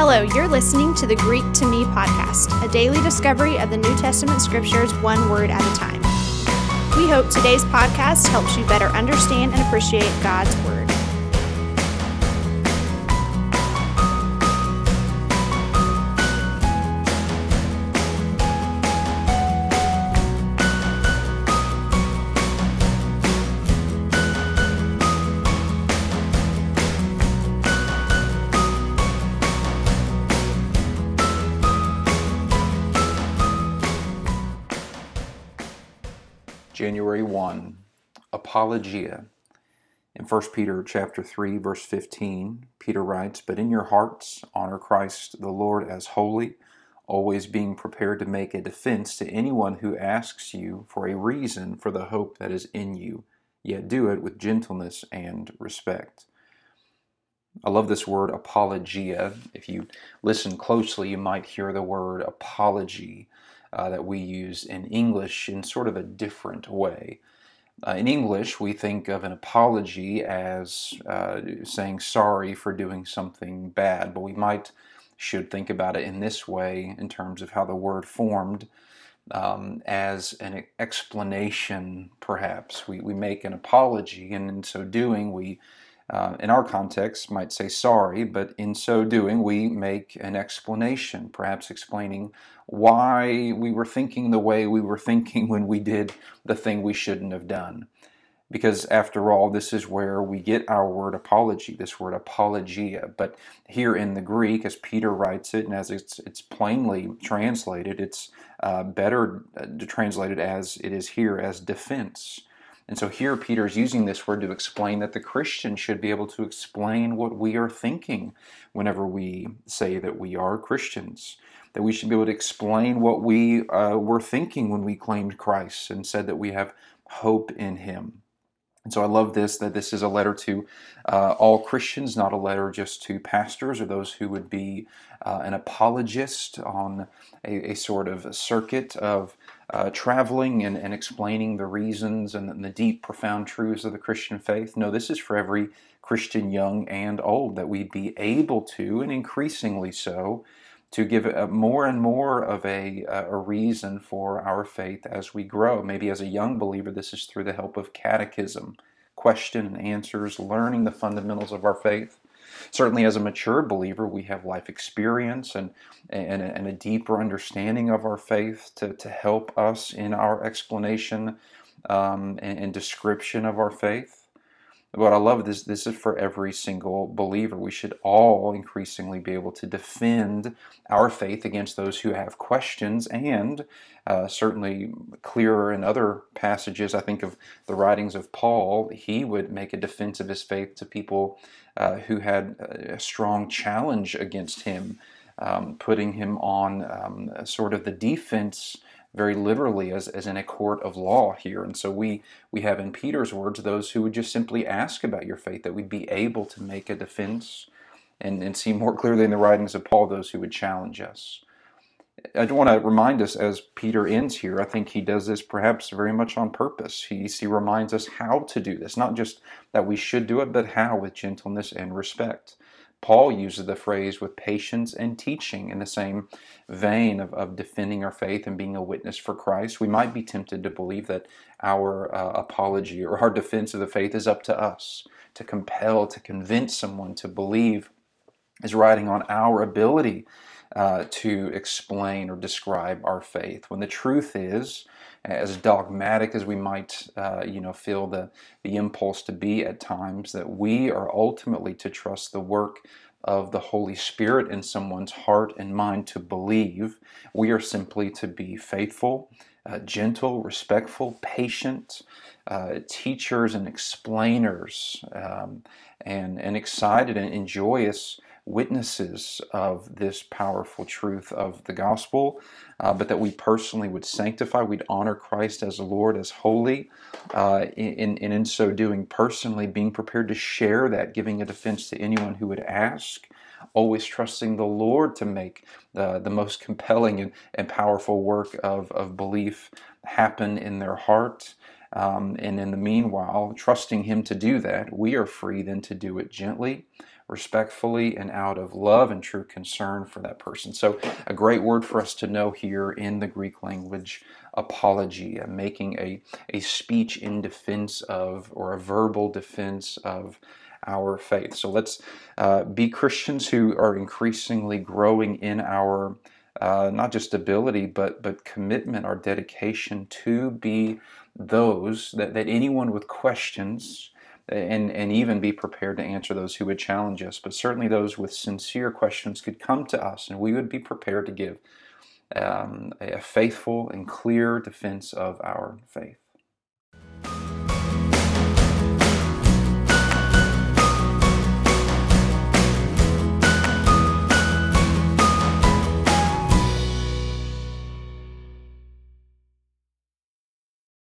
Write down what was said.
Hello, you're listening to the Greek to Me podcast, a daily discovery of the New Testament scriptures one word at a time. We hope today's podcast helps you better understand and appreciate God's Word. January 1, Apologia. In 1 Peter chapter 3 verse 15, Peter writes, "But in your hearts honor Christ the Lord as holy, always being prepared to make a defense to anyone who asks you for a reason for the hope that is in you, yet do it with gentleness and respect." I love this word apologia. If you listen closely, you might hear the word apology uh, that we use in English in sort of a different way. Uh, in English, we think of an apology as uh, saying sorry for doing something bad, but we might should think about it in this way in terms of how the word formed um, as an explanation, perhaps. We, we make an apology, and in so doing, we uh, in our context, might say sorry, but in so doing, we make an explanation, perhaps explaining why we were thinking the way we were thinking when we did the thing we shouldn't have done. Because after all, this is where we get our word apology, this word apologia. But here in the Greek, as Peter writes it, and as it's, it's plainly translated, it's uh, better uh, translated as it is here as defense. And so here Peter is using this word to explain that the Christian should be able to explain what we are thinking whenever we say that we are Christians. That we should be able to explain what we uh, were thinking when we claimed Christ and said that we have hope in Him. And so I love this that this is a letter to uh, all Christians, not a letter just to pastors or those who would be uh, an apologist on a, a, sort of circuit of uh, traveling and, and explaining the reasons and the deep, profound truths of the Christian faith. No, this is for every Christian, young and old, that we'd be able to, and increasingly so, to give more and more of a, a reason for our faith as we grow. Maybe as a young believer, this is through the help of catechism, question and answers, learning the fundamentals of our faith. Certainly, as a mature believer, we have life experience and, and, and a deeper understanding of our faith to, to help us in our explanation um, and, and description of our faith. But I love this. This is for every single believer. We should all increasingly be able to defend our faith against those who have questions, and uh, certainly clearer in other passages. I think of the writings of Paul. He would make a defense of his faith to people uh, who had a strong challenge against him, um, putting him on um, sort of the defense very literally as, as in a court of law here. And so we, we have in Peter's words those who would just simply ask about your faith, that we'd be able to make a defense and, and see more clearly in the writings of Paul those who would challenge us. I want to remind us as Peter ends here, I think he does this perhaps very much on purpose. He, he reminds us how to do this, not just that we should do it, but how with gentleness and respect. Paul uses the phrase with patience and teaching in the same vein of, of defending our faith and being a witness for Christ. We might be tempted to believe that our uh, apology or our defense of the faith is up to us to compel, to convince someone to believe is riding on our ability uh, to explain or describe our faith. When the truth is, as dogmatic as we might, uh, you know, feel the, the impulse to be at times, that we are ultimately to trust the work of the Holy Spirit in someone's heart and mind to believe. We are simply to be faithful, uh, gentle, respectful, patient, uh, teachers and explainers, um, and, and excited and joyous witnesses of this powerful truth of the gospel, uh, but that we personally would sanctify, we'd honor Christ as Lord, as holy, uh, and in, in so doing, personally being prepared to share that, giving a defense to anyone who would ask, always trusting the Lord to make the, the most compelling and, and powerful work of, of belief happen in their heart. Um, and in the meanwhile, trusting Him to do that, we are free then to do it gently respectfully and out of love and true concern for that person. So, a great word for us to know here in the Greek language apologia, making a, a speech in defense of or a verbal defense of our faith. So, let's uh, be Christians who are increasingly growing in our uh, not just ability, but but commitment, our dedication to be those that, that anyone with questions and, and even be prepared to answer those who would challenge us. But certainly those with sincere questions could come to us and we would be prepared to give um, a faithful and clear defense of our faith.